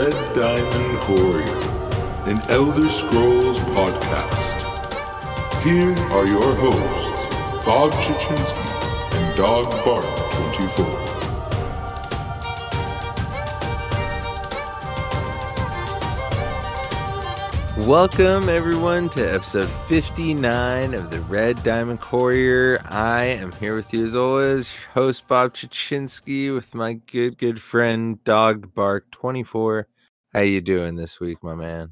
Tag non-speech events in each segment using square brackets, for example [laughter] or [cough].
Red Diamond Courier, an Elder Scrolls podcast. Here are your hosts, Bob Chichinske and Dog Bark 24. Welcome, everyone, to episode 59 of the Red Diamond Courier. I am here with you as always, host Bob Chichinske with my good, good friend Dog Bark 24. How you doing this week, my man?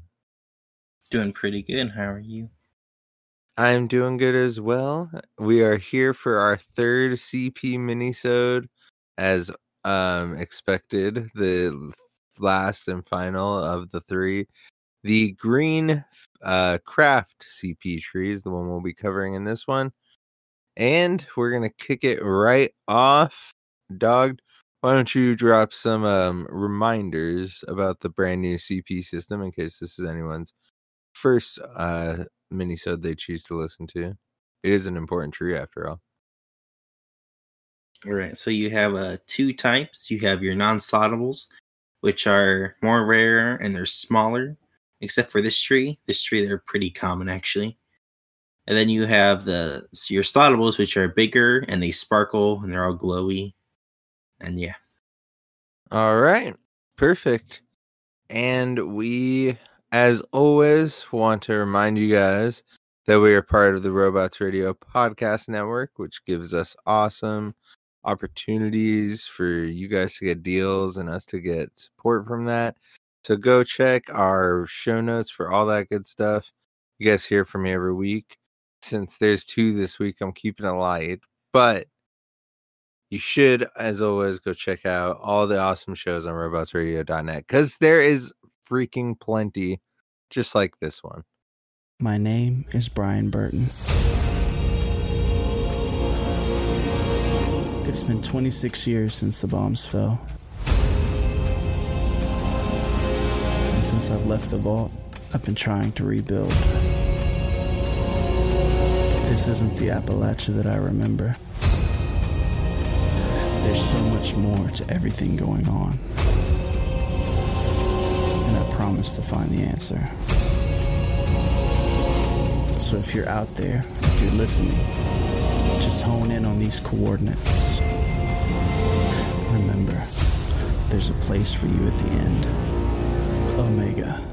Doing pretty good. How are you? I'm doing good as well. We are here for our third CP minisode, as um, expected, the last and final of the three the green uh, craft CP tree is the one we'll be covering in this one. And we're going to kick it right off. Dog, why don't you drop some um, reminders about the brand new CP system in case this is anyone's first uh, minisode they choose to listen to? It is an important tree after all. All right. So you have uh, two types. You have your non-slottables, which are more rare and they're smaller except for this tree. This tree, they're pretty common actually. And then you have the your slottables, which are bigger and they sparkle and they're all glowy. And yeah. All right. Perfect. And we, as always, want to remind you guys that we are part of the Robots Radio Podcast Network, which gives us awesome opportunities for you guys to get deals and us to get support from that. So go check our show notes for all that good stuff. You guys hear from me every week. Since there's two this week, I'm keeping it light. But you should, as always, go check out all the awesome shows on robotsradio.net because there is freaking plenty just like this one. My name is Brian Burton. It's been 26 years since the bombs fell. And since I've left the vault, I've been trying to rebuild. But this isn't the Appalachia that I remember. There's so much more to everything going on. And I promise to find the answer. So if you're out there, if you're listening, just hone in on these coordinates. Remember, there's a place for you at the end. Omega.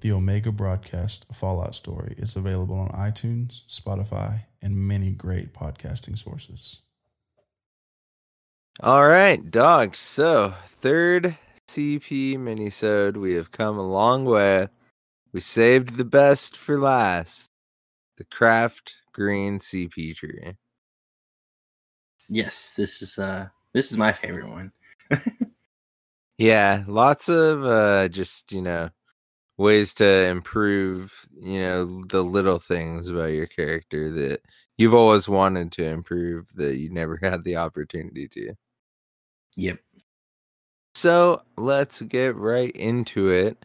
The Omega Broadcast Fallout Story is available on iTunes, Spotify, and many great podcasting sources. All right, dog. So, third CP minisode. We have come a long way. We saved the best for last. The craft green CP tree. Yes, this is uh this is my favorite one. [laughs] Yeah, lots of uh just, you know, ways to improve, you know, the little things about your character that you've always wanted to improve that you never [laughs] had the opportunity to. Yep. So, let's get right into it.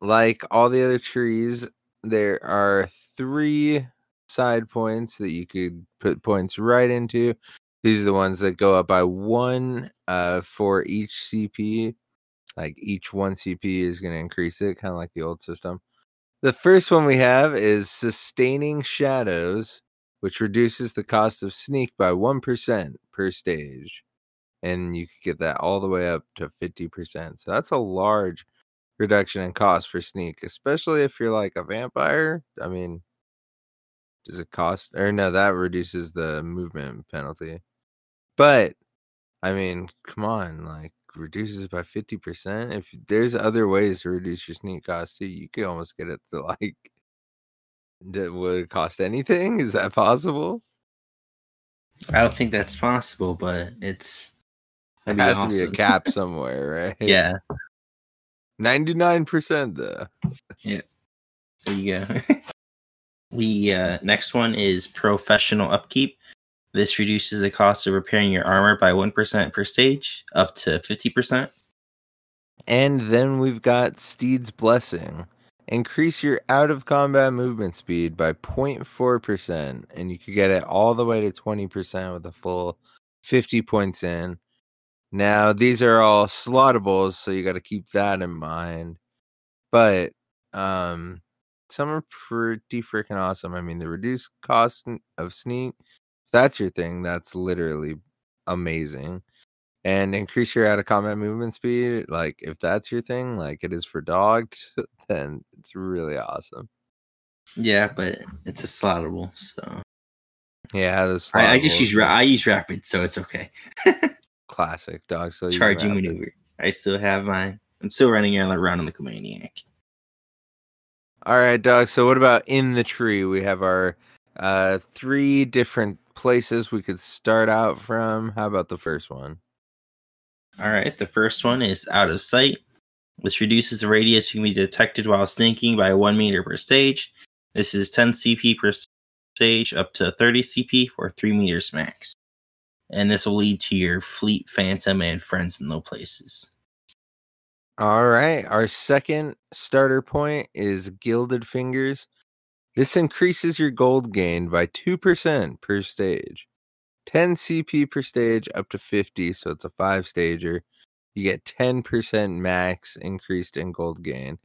Like all the other trees, there are three side points that you could put points right into. These are the ones that go up by one uh, for each CP. Like each one CP is going to increase it, kind of like the old system. The first one we have is Sustaining Shadows, which reduces the cost of sneak by 1% per stage. And you could get that all the way up to 50%. So that's a large reduction in cost for sneak, especially if you're like a vampire. I mean, does it cost or no, that reduces the movement penalty. But I mean, come on, like reduces by 50%. If there's other ways to reduce your sneak cost too, you could almost get it to [laughs] like would it cost anything? Is that possible? I don't think that's possible, but it's It that'd has to be a cap [laughs] somewhere, right? yeah, 99% though. Yeah. There you go. [laughs] the uh, next one is professional upkeep. This reduces the cost of repairing your armor by 1% per stage, up to 50%. And then we've got Steed's Blessing. Increase your out of combat movement speed by 0.4%, and you could get it all the way to 20% with a full 50 points in. Now these are all slottables, so you got to keep that in mind. But um, some are pretty freaking awesome. I mean, the reduced cost of sneak. If that's your thing, that's literally amazing. And increase your out of combat movement speed. Like if that's your thing, like it is for dogged, [laughs] then it's really awesome. Yeah, but it's a slottable, so Yeah, I, I just use I use rapid, so it's okay. [laughs] classic dog. So Charging maneuver. I still have my. I'm still running around on the Comaniac. All right, dog. So what about in the tree? We have our uh three different places we could start out from. How about the first one? All right, the first one is out of sight. This reduces the radius you can be detected while sneaking by one meter per stage. This is 10 CP per stage, up to 30 CP for 3 meters max. And this will lead to your Fleet Phantom and Friends in Low Places. All right. Our second starter point is Gilded Fingers. This increases your gold gain by 2% per stage. 10 CP per stage up to 50, so it's a five stager. You get 10% max increased in gold gain.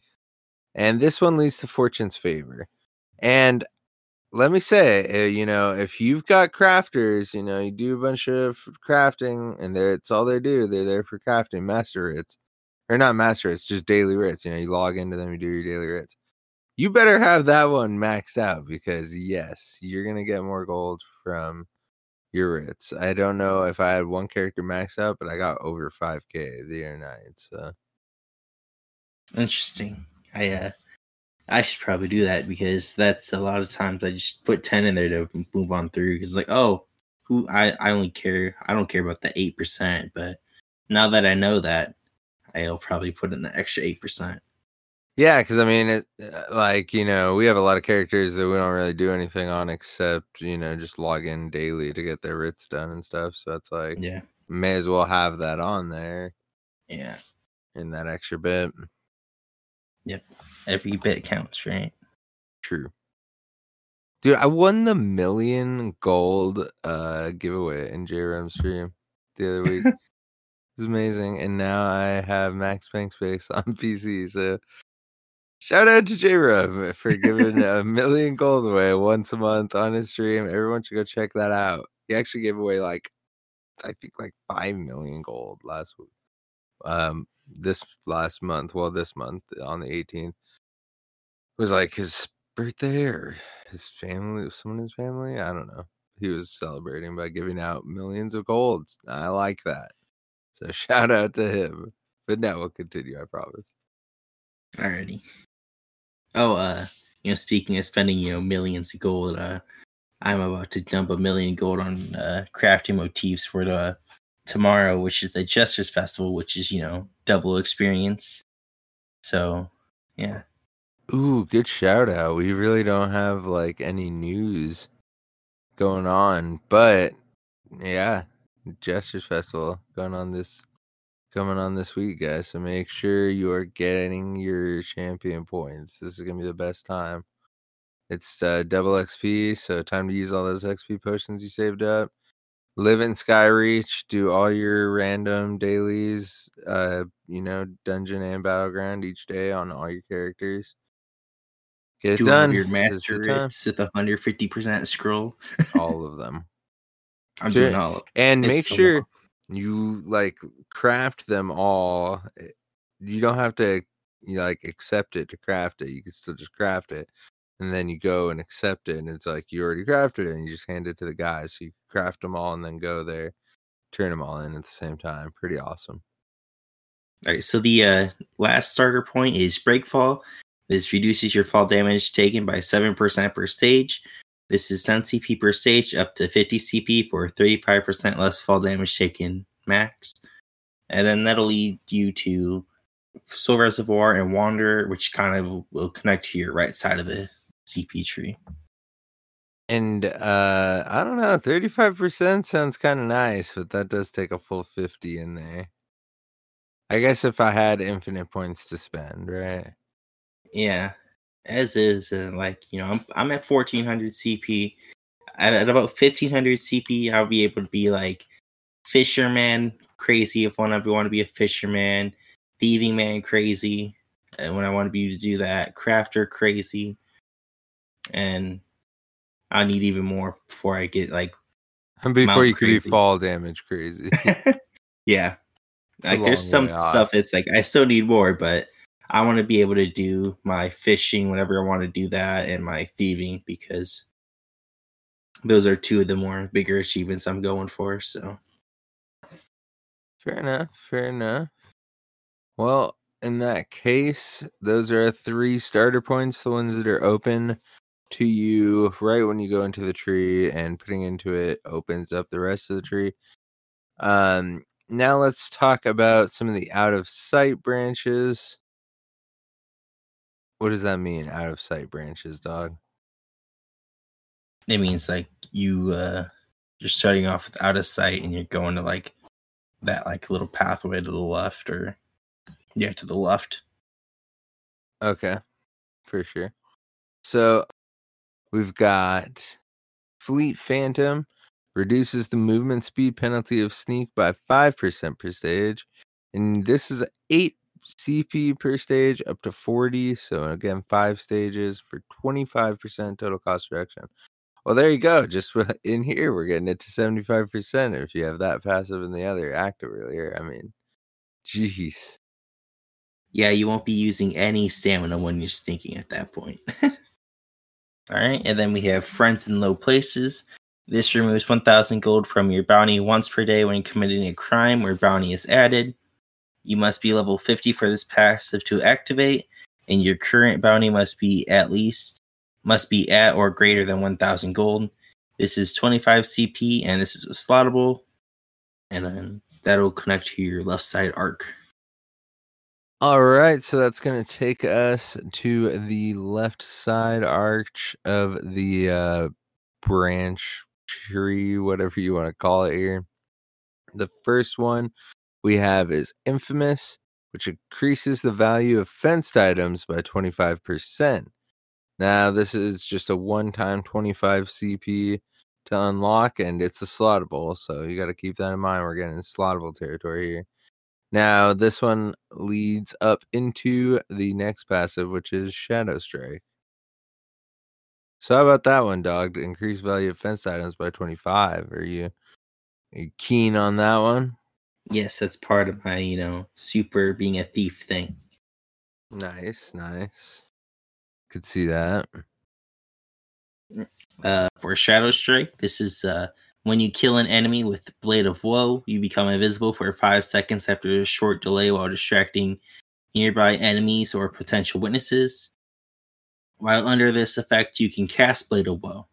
And this one leads to Fortune's favor. And let me say, uh, you know, if you've got crafters, you know, you do a bunch of crafting and that's all they do. They're there for crafting master writs. Or not master writs, just daily writs. You know, you log into them, you do your daily writs. You better have that one maxed out because yes, you're gonna get more gold from your writs. I don't know if I had one character maxed out, but I got over 5k the other night. So Interesting. I uh I should probably do that because that's a lot of times I just put 10 in there to move on through because like, oh, who I, I only care I don't care about the eight percent, but now that I know that, I'll probably put in the extra eight percent. Yeah, because I mean, it uh, like you know, we have a lot of characters that we don't really do anything on except you know just log in daily to get their writs done and stuff. So it's like Yeah. may as well have that on there Yeah. in that extra bit. Every bit counts, right? True, dude. I won the million gold uh giveaway in JRM stream the other week. [laughs] it's amazing, and now I have max bank space on [laughs] PC. So shout out to JRM for giving a [laughs] million gold away once a month on his stream. Everyone should go check that out. He actually gave away like I think like five million gold last week. Um, this last month, well, this month on the 18th was like his birthday or his family, someone in his family. I don't know. He was celebrating by giving out millions of golds. I like that. So [laughs] shout out to him. But now we'll continue. I promise. Alrighty. Oh, uh, you know, speaking of spending, you know, millions of gold, uh, I'm about to dump a million gold on uh, crafting motifs for the tomorrow, which is the Jesters Festival, which is you know double experience. So, yeah, Ooh, good shout out. We really don't have like any news going on, but yeah, Jesters Festival going on this coming on this week, guys. So make sure you are getting your champion points. This is gonna be the best time. It's uh, double XP, so time to use all those XP potions you saved up. Live in Skyreach, do all your random dailies, uh, you know, dungeon and battleground each day on all your characters. Get it do done. is master with a hundred fifty percent scroll. all of them. [laughs] I'm doing all. Of them. And It's make so sure long. you like craft them all. Eh, You don't have to you like accept it to craft it. You can still just craft it. And then you go and accept it, and it's like you already crafted it, and you just hand it to the guys. So you craft them all, and then go there, turn them all in at the same time. Pretty awesome. All right, so the uh, last starter point is Breakfall. This reduces your fall damage taken by 7% per stage. This is 10 CP per stage, up to 50 CP for 35% less fall damage taken max. And then that'll lead you to Soul Reservoir and Wander, which kind of will connect to your right side of the CP tree. And uh I don't know, 35% sounds kind of nice, but that does take a full 50 in there. I guess if I had infinite points to spend, right? Yeah, as is, uh, like you know, I'm I'm at 1400 CP. At, at about 1500 CP, I'll be able to be like fisherman, crazy if one of you want to be a fisherman, thieving man crazy, and when I want to be to do that, crafter crazy, and I need even more before I get like And before you could be fall damage crazy. [laughs] yeah. It's like there's some off. stuff It's like I still need more, but I want to be able to do my fishing whenever I want to do that and my thieving because those are two of the more bigger achievements I'm going for. So Fair enough. Fair enough. Well, in that case, those are three starter points, the ones that are open to you right when you go into the tree, and putting into it opens up the rest of the tree. Um, now let's talk about some of the out of sight branches. What does that mean, out of sight branches, dog? it means like you uh you're starting off with out of sight and you're going to like that like little pathway to the left or yeah to the left. Okay, for sure. So we've got Fleet Phantom reduces the movement speed penalty of sneak by 5% per stage. And this is 8 CP per stage up to 40. So again, five stages for 25% total cost reduction. Well, there you go. Just [laughs] in here, we're getting it to 75% if you have that passive and the other active earlier. I mean, jeez. Yeah, you won't be using any stamina when you're stinking at that point. [laughs] All right, and then we have friends in low places. This removes 1,000 gold from your bounty once per day when committing a crime where bounty is added. You must be level 50 for this passive to activate, and your current bounty must be at least must be at or greater than 1,000 gold. This is 25 CP, and this is a slottable, and then that'll connect to your left side arc. All right, so that's going to take us to the left side arch of the uh, branch tree, whatever you want to call it here. The first one we have is Infamous, which increases the value of fenced items by 25%. Now, this is just a one time 25 CP to unlock, and it's a slottable, so you got to keep that in mind. We're getting in slottable territory here. Now, this one leads up into the next passive, which is Shadow Strike. So, how about that one, dog? To increase value of fenced items by 25. Are you, are you keen on that one? Yes, that's part of my, you know, super being a thief thing. Nice, nice. Could see that. Uh, for Shadow Strike, this is uh, when you kill an enemy with Blade of Woe, you become invisible for five seconds after a short delay while distracting nearby enemies or potential witnesses. While under this effect, you can cast Blade of Woe.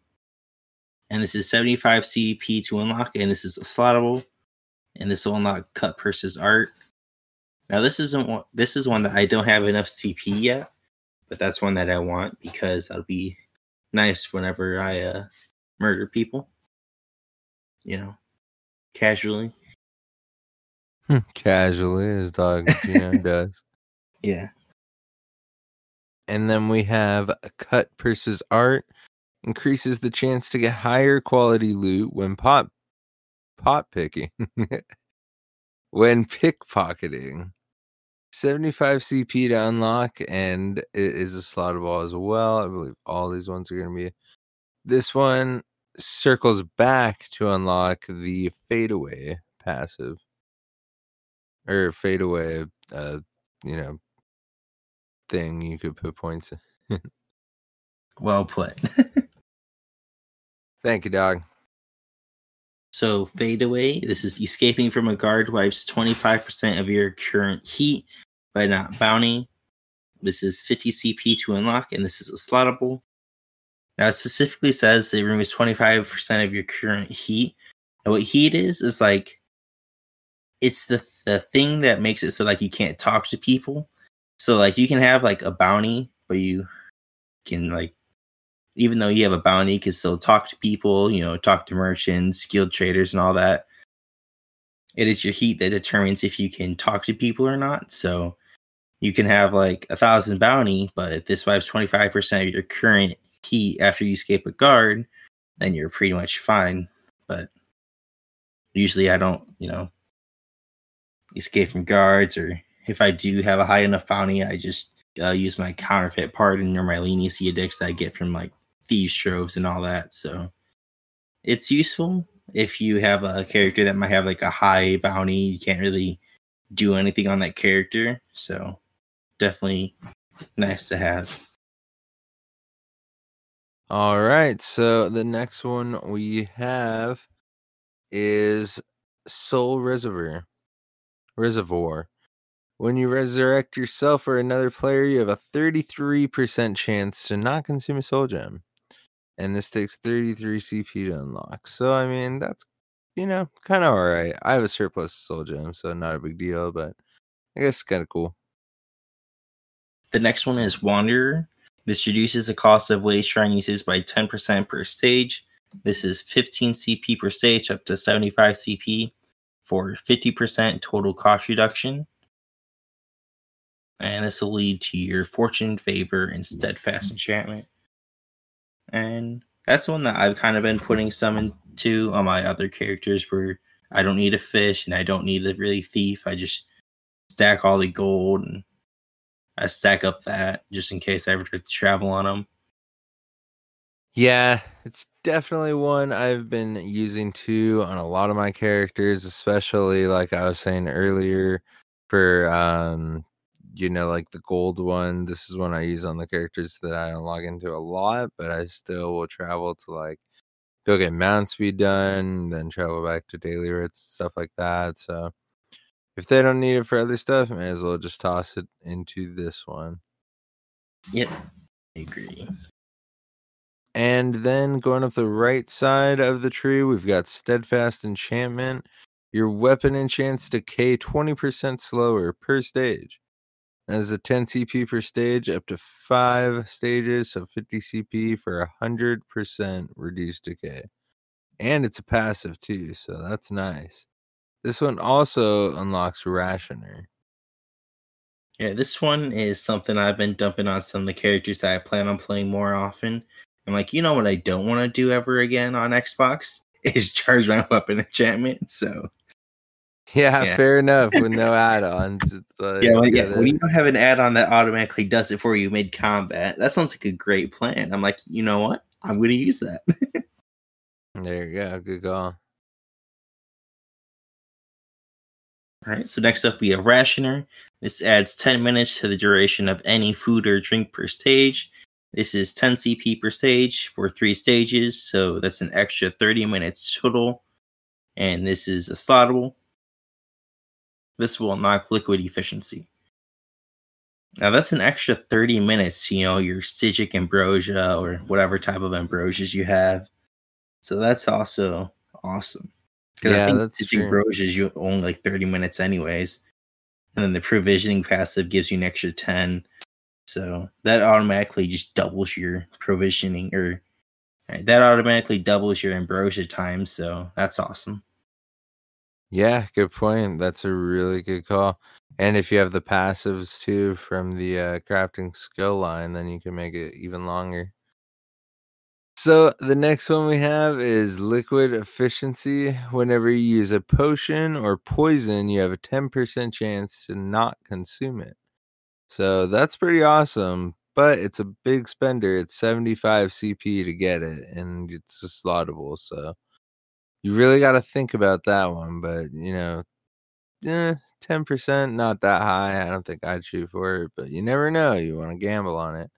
And this is 75 CP to unlock, and this is a slottable. And this will unlock Cut Purse's art. Now this isn't one, this is one that I don't have enough CP yet, but that's one that I want because that'll be nice whenever I uh, murder people. You know, casually. Casually, as dog [laughs] does. Yeah. And then we have Cut Purse's art increases the chance to get higher quality loot when pot pot picking. [laughs] when pickpocketing. 75 CP to unlock, and it is a slottable as well. I believe all these ones are going to be. This one circles back to unlock the fadeaway passive. Or fadeaway, uh, you know, thing you could put points in. [laughs] Well put. [laughs] Thank you, dog. So fade away. This is escaping from a guard wipes 25% of your current heat by not bounty. This is 50 CP to unlock, and this is a slottable. Now it specifically says it removes 25% of your current heat. And what heat is is like it's the the thing that makes it so like you can't talk to people. So like you can have like a bounty, but you can like even though you have a bounty, you can still talk to people, you know, talk to merchants, skilled traders, and all that. It is your heat that determines if you can talk to people or not. So you can have like a thousand bounty, but if this wipes 25% of your current heat after you escape a guard, then you're pretty much fine. But usually I don't, you know, escape from guards, or if I do have a high enough bounty, I just uh, use my counterfeit pardon or my leniency edicts that I get from like thieves troves and all that. So it's useful if you have a character that might have like a high bounty. You can't really do anything on that character, so definitely nice to have. All right. So the next one we have is Soul Reservoir. Reservoir. When you resurrect yourself or another player, you have a 33% chance to not consume a soul gem. And this takes 33 CP to unlock. So, I mean, that's, you know, kind of all right. I have a surplus soul gem, so not a big deal, but I guess it's kind of cool. The next one is Wanderer. This reduces the cost of Way Shrine uses by 10% per stage. This is 15 CP per stage up to 75 CP for 50% total cost reduction. And this will lead to your Fortune, Favor, and Steadfast Enchantment. And that's one that I've kind of been putting some into on my other characters where I don't need a fish and I don't need a really thief. I just stack all the gold and I stack up that just in case I ever travel on them. Yeah, it's definitely one I've been using too on a lot of my characters, especially like I was saying earlier for um you know like the gold one. This is one I use on the characters that I don't log into a lot, but I still will travel to like go get mount speed done, then travel back to daily writs, stuff like that. So if they don't need it for other stuff, may as well just toss it into this one. Yep, I agree. And then going up the right side of the tree, we've got Steadfast Enchantment. Your weapon enchants decay 20% slower per stage. As a 10 CP per stage, up to five stages, so 50 CP for 100% reduced decay. And it's a passive too, so that's nice. This one also unlocks Rationer. Yeah, this one is something I've been dumping on some of the characters that I plan on playing more often. I'm like, you know what I don't want to do ever again on Xbox [laughs] is charge my weapon enchantment. So [laughs] Yeah, Yeah. fair enough. With no add-ons, [laughs] like, yeah, well, yeah. When you don't have an add-on that automatically does it for you mid combat, that sounds like a great plan. I'm like, you know what? I'm going to use that. [laughs] there you go. Good call. All right. So next up, we have Rationer. This adds 10 minutes to the duration of any food or drink per stage. This is 10 CP per stage for three stages, so that's an extra 30 minutes total. And this is a slottable. This will unlock liquid efficiency. Now that's an extra 30 minutes, you know, your Psijic ambrosia or whatever type of ambrosias you have. So that's also awesome. Because Yeah, I think Psijic ambrosias you only like 30 minutes anyways. And then the provisioning passive gives you an extra 10. So that automatically just doubles your provisioning or right, that automatically doubles your ambrosia time. So that's awesome. Yeah, good point. That's a really good call. And if you have the passives too from the uh, crafting skill line, then you can make it even longer. So the next one we have is liquid efficiency. Whenever you use a potion or poison, you have a 10% chance to not consume it. So that's pretty awesome, but it's a big spender. It's 75 CP to get it, and it's a slottable. So you really got to think about that one. But you know, eh, 10%, not that high. I don't think I'd shoot for it, but you never know. You want to gamble on it.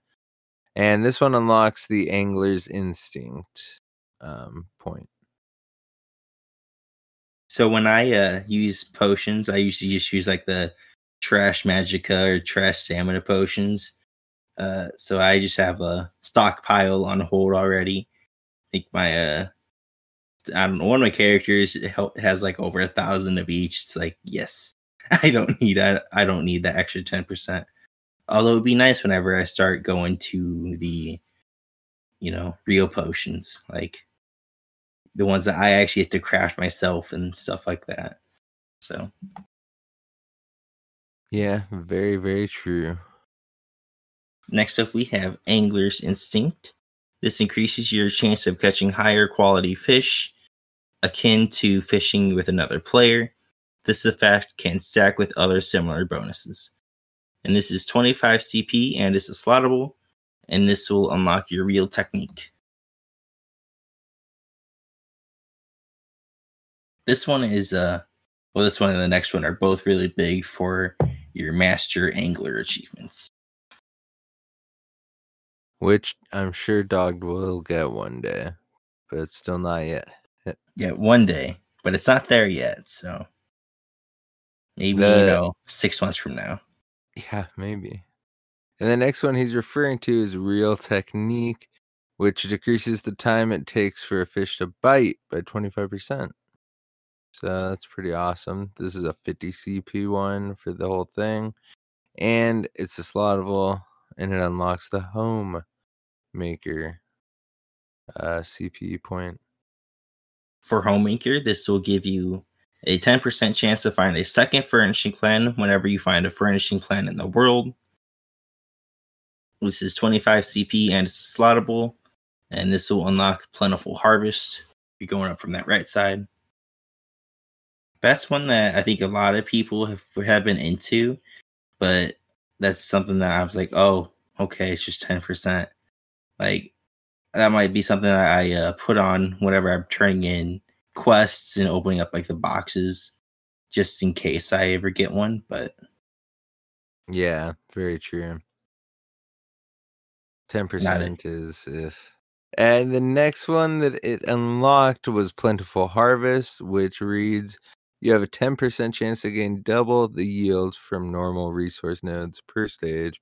And this one unlocks the angler's instinct um, point. So when I uh, use potions, I usually just use like the trash magicka or trash stamina potions. Uh, so I just have a stockpile on hold already. I think my uh, I don't know, one of my characters has like over a thousand of each. It's like yes, [laughs] I don't need I, I don't need that extra ten percent. Although it'd be nice whenever I start going to the, you know, real potions like the ones that I actually have to craft myself and stuff like that. So Yeah, very, very true. next up we have Angler's Instinct. This increases your chance of catching higher quality fish, akin to fishing with another player. This effect can stack with other similar bonuses. And this is 25 CP and is a slottable, and this will unlock your reel technique. This one is uh well this one and the next one are both really big for your master angler achievements. Which I'm sure Dog will get one day, but it's still not yet. Yeah, one day, but it's not there yet, so maybe The- you know six months from now. Yeah, maybe. And the next one he's referring to is reel technique, which decreases the time it takes for a fish to bite by 25%. So that's pretty awesome. This is a 50 CP one for the whole thing. And it's a slottable and it unlocks the home maker uh CP point. For homemaker, this will give you a 10% chance to find a second furnishing plan whenever you find a furnishing plan in the world. This is 25 CP and it's slottable, and this will unlock plentiful harvest. You're going up from that right side. That's one that I think a lot of people have, have been into, but that's something that I was like, oh, okay, it's just 10%. Like, that might be something that I uh, put on whenever I'm turning in quests and opening up like the boxes just in case I ever get one. But Yeah, very true. Ten percent is if. And the next one that it unlocked was Plentiful Harvest, which reads you have a 10% chance to gain double the yield from normal resource nodes per stage.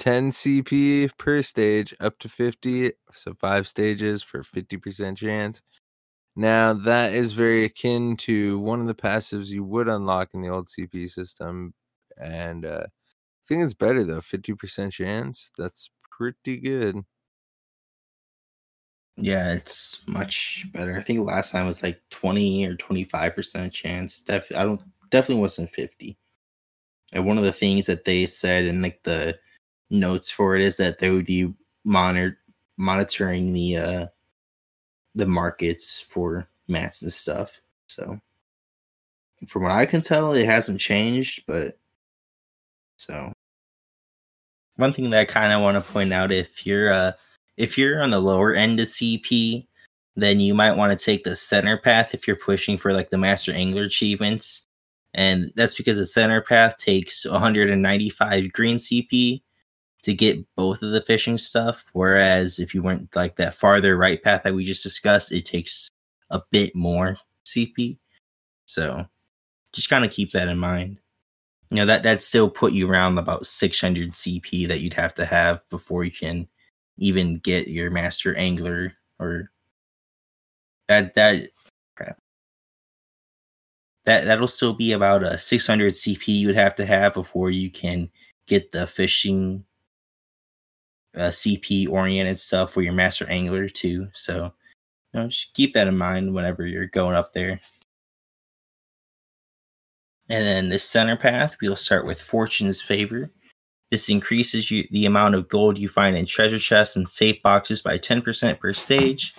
10 CP per stage up to 50, so five stages for 50% chance. Now, that is very akin to one of the passives you would unlock in the old CP system. And uh, I think it's better though. Fifty percent chance. That's pretty good. yeah, it's much better. I think last time was like 20 or 25% chance. Def- I don't definitely wasn't 50. And one of the things that they said in like the notes for it is that they would be monitor monitoring the uh the markets for mats and stuff. So from what I can tell, it hasn't changed, but so one thing that I kind of want to point out if you're uh if you're on the lower end of CP, then you might want to take the center path if you're pushing for like the master angler achievements. And that's because the center path takes 195 green CP to get both of the fishing stuff. Whereas if you went like that farther right path that we just discussed, it takes a bit more CP. So just kind of keep that in mind. You know, that that still put you around about 600 CP that you'd have to have before you can even get your master angler or that that crap. That that'll still be about a 600 CP you'd have to have before you can get the fishing uh, CP oriented stuff for your master angler too. So, you know, just keep that in mind whenever you're going up there. And then this center path, we'll start with Fortune's Favor. This increases you, the amount of gold you find in treasure chests and safe boxes by 10% per stage.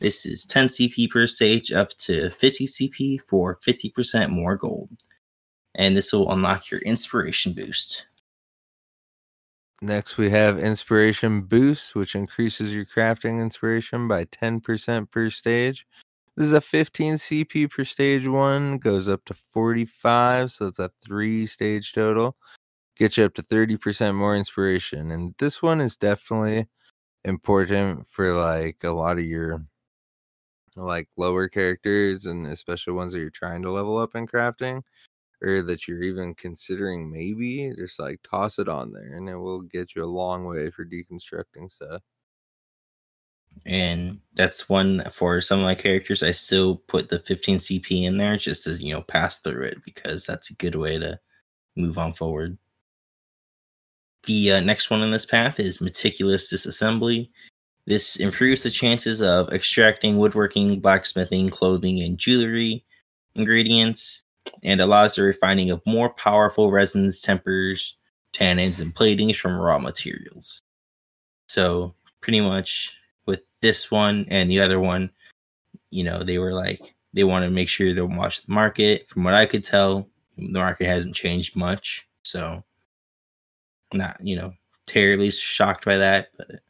This is 10 CP per stage up to 50 CP for 50% more gold. And this will unlock your inspiration boost. Next, we have Inspiration Boost, which increases your crafting inspiration by 10% per stage. This is a 15 CP per stage one, goes up to 45, so it's a three stage total. Gets you up to 30% more inspiration. And this one is definitely important for like a lot of your like lower characters and especially ones that you're trying to level up in crafting or that you're even considering maybe just like toss it on there and it will get you a long way for deconstructing stuff. And that's one for some of my characters i still put the 15 cp in there just to you know pass through it because that's a good way to move on forward. The uh, next one in this path is meticulous disassembly. This improves the chances of extracting woodworking blacksmithing clothing and jewelry ingredients and allows the refining of more powerful resins tempers tannins and platings from raw materials so pretty much with this one and the other one, you know, they were like they want to make sure they'll watch the market. From what I could tell, the market hasn't changed much, so not you know terribly shocked by that. But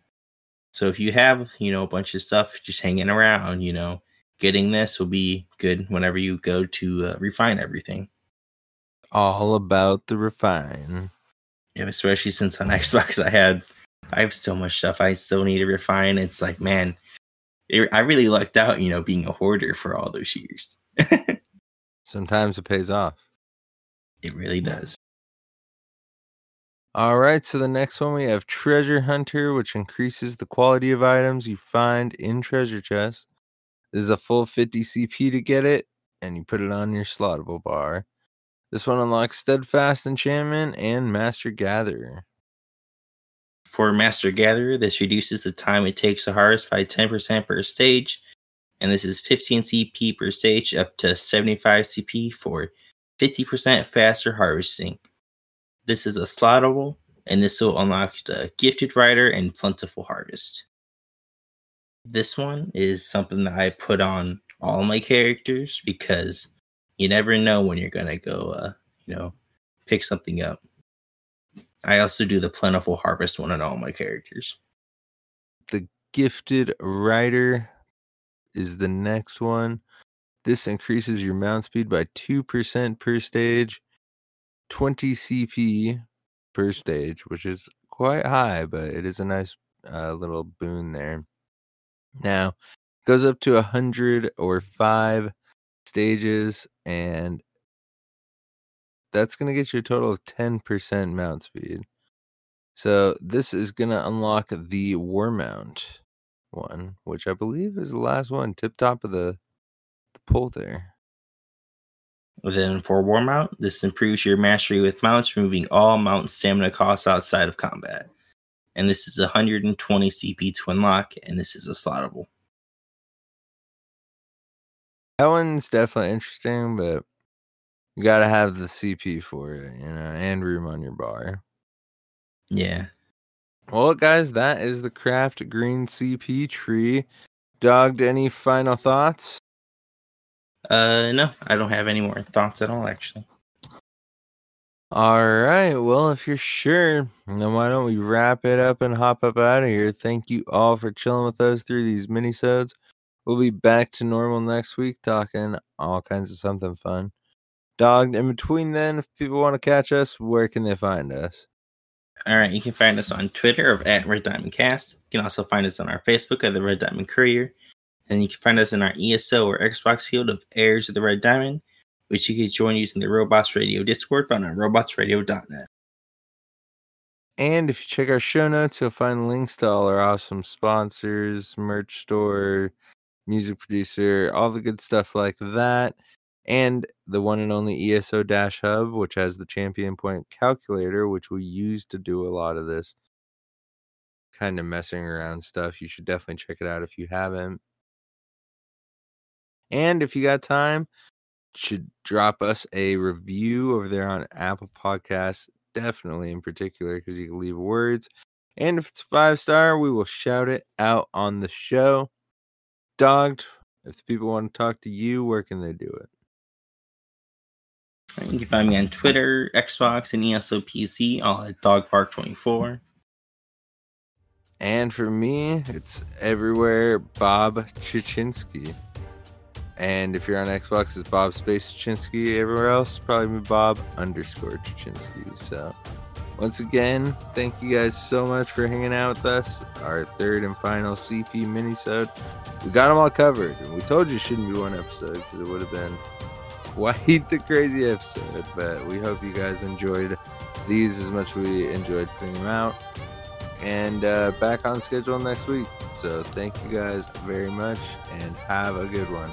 so if you have you know a bunch of stuff just hanging around, you know, getting this will be good whenever you go to uh, refine everything. All about the refine. Yeah, especially since on [laughs] Xbox I had I have so much stuff I still need to refine. It's like, man, it, I really lucked out, you know, being a hoarder for all those years. [laughs] Sometimes it pays off. It really does. All right, so the next one we have Treasure Hunter, which increases the quality of items you find in treasure chests. This is a full 50 CP to get it, and you put it on your slottable bar. This one unlocks Steadfast Enchantment and Master Gatherer. For Master Gatherer, this reduces the time it takes to harvest by 10% per stage, and this is 15 CP per stage up to 75 CP for 50% faster harvesting. This is a slottable, and this will unlock the Gifted Rider and Plentiful Harvest. This one is something that I put on all my characters because you never know when you're gonna go, uh, you know, pick something up. I also do the Plentiful Harvest one on all my characters. The Gifted Rider is the next one. This increases your mount speed by 2% per stage, 20 CP per stage, which is quite high, but it is a nice uh, little boon there. Now, goes up to 100 or 5 stages, and that's going to get you a total of 10% mount speed. So, this is going to unlock the War Mount one, which I believe is the last one, tip top of the, the pull there. Then for War Mount, this improves your mastery with mounts, removing all mount stamina costs outside of combat. And this is 120 CP to unlock, and this is a slottable. That one's definitely interesting, but you got to have the CP for it, you know, and room on your bar. Yeah. Well, guys, that is the craft green CP tree. Dogged, any final thoughts? Uh, no, I don't have any more thoughts at all, actually. All right. Well, if you're sure, then why don't we wrap it up and hop up out of here? Thank you all for chilling with us through these minisodes. We'll be back to normal next week, talking all kinds of something fun. Dogged. In between then, if people want to catch us, where can they find us? All right, you can find us on Twitter of at Red Diamond Cast. You can also find us on our Facebook at the Red Diamond Courier. And you can find us in our ESO or Xbox field of Heirs of the Red Diamond, which you can join using the Robots Radio Discord found on robotsradio.net. And if you check our show notes, you'll find links to all our awesome sponsors, merch store, music producer, all the good stuff like that. And the one and only ESO Dash Hub, which has the champion point calculator, which we use to do a lot of this kind of messing around stuff. You should definitely check it out if you haven't. And if you got time, should drop us a review over there on Apple Podcasts, definitely in particular, because you can leave words. And if it's five star, we will shout it out on the show. Dogged, if the people want to talk to you, where can they do it? You can find me on Twitter, Xbox, and ESOPC, all at DogPark24. And for me, it's everywhere Bob Chichinske. And if you're on Xbox, it's Bob Space Chichinske. Everywhere else, probably Bob underscore Chichinske. So, once again, thank you guys so much for hanging out with us. Our third and final CP minisode. We got them all covered. And we told you it shouldn't be one episode because it would have been quite [laughs] the crazy episode. But we hope you guys enjoyed these as much as we enjoyed putting them out. And uh, back on schedule next week. So thank you guys very much and have a good one.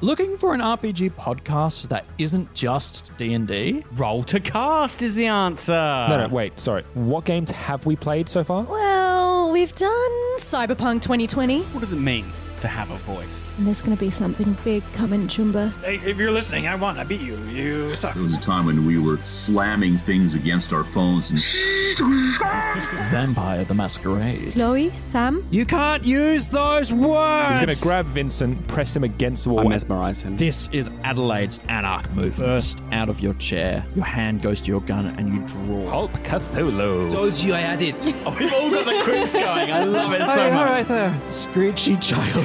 Looking for an RPG podcast that isn't just D&D? Role to Cast is the answer. No, no, wait, sorry. What games have we played so far? Well, we've done Cyberpunk 2020. What does it mean to have a voice? And there's going to be something big coming, Chumba. Hey, if you're listening, I won. I beat you. You suck. There was a time when we were slamming things against our phones and Vampire the Masquerade. Chloe, Sam, You can't use those words. He's going to grab Vincent, press him against the wall. I mesmerize him. This is Adelaide's Anarch move. Burst out of your chair. Your hand goes to your gun and you draw. Hulk Cthulhu. Told you I had it. [laughs] Oh, we've all got the quips going. I love it so much. there. Screechy child.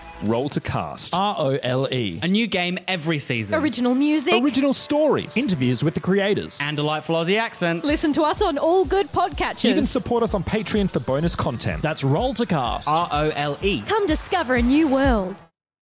Role to Cast. R O L E. A new game every season. Original music. Original stories. Interviews with the creators. and delightful Aussie accents. Listen to us on all good podcatchers. You can support us on Patreon for bonus content. That's Role to Cast. R O L E. Come discover a new world.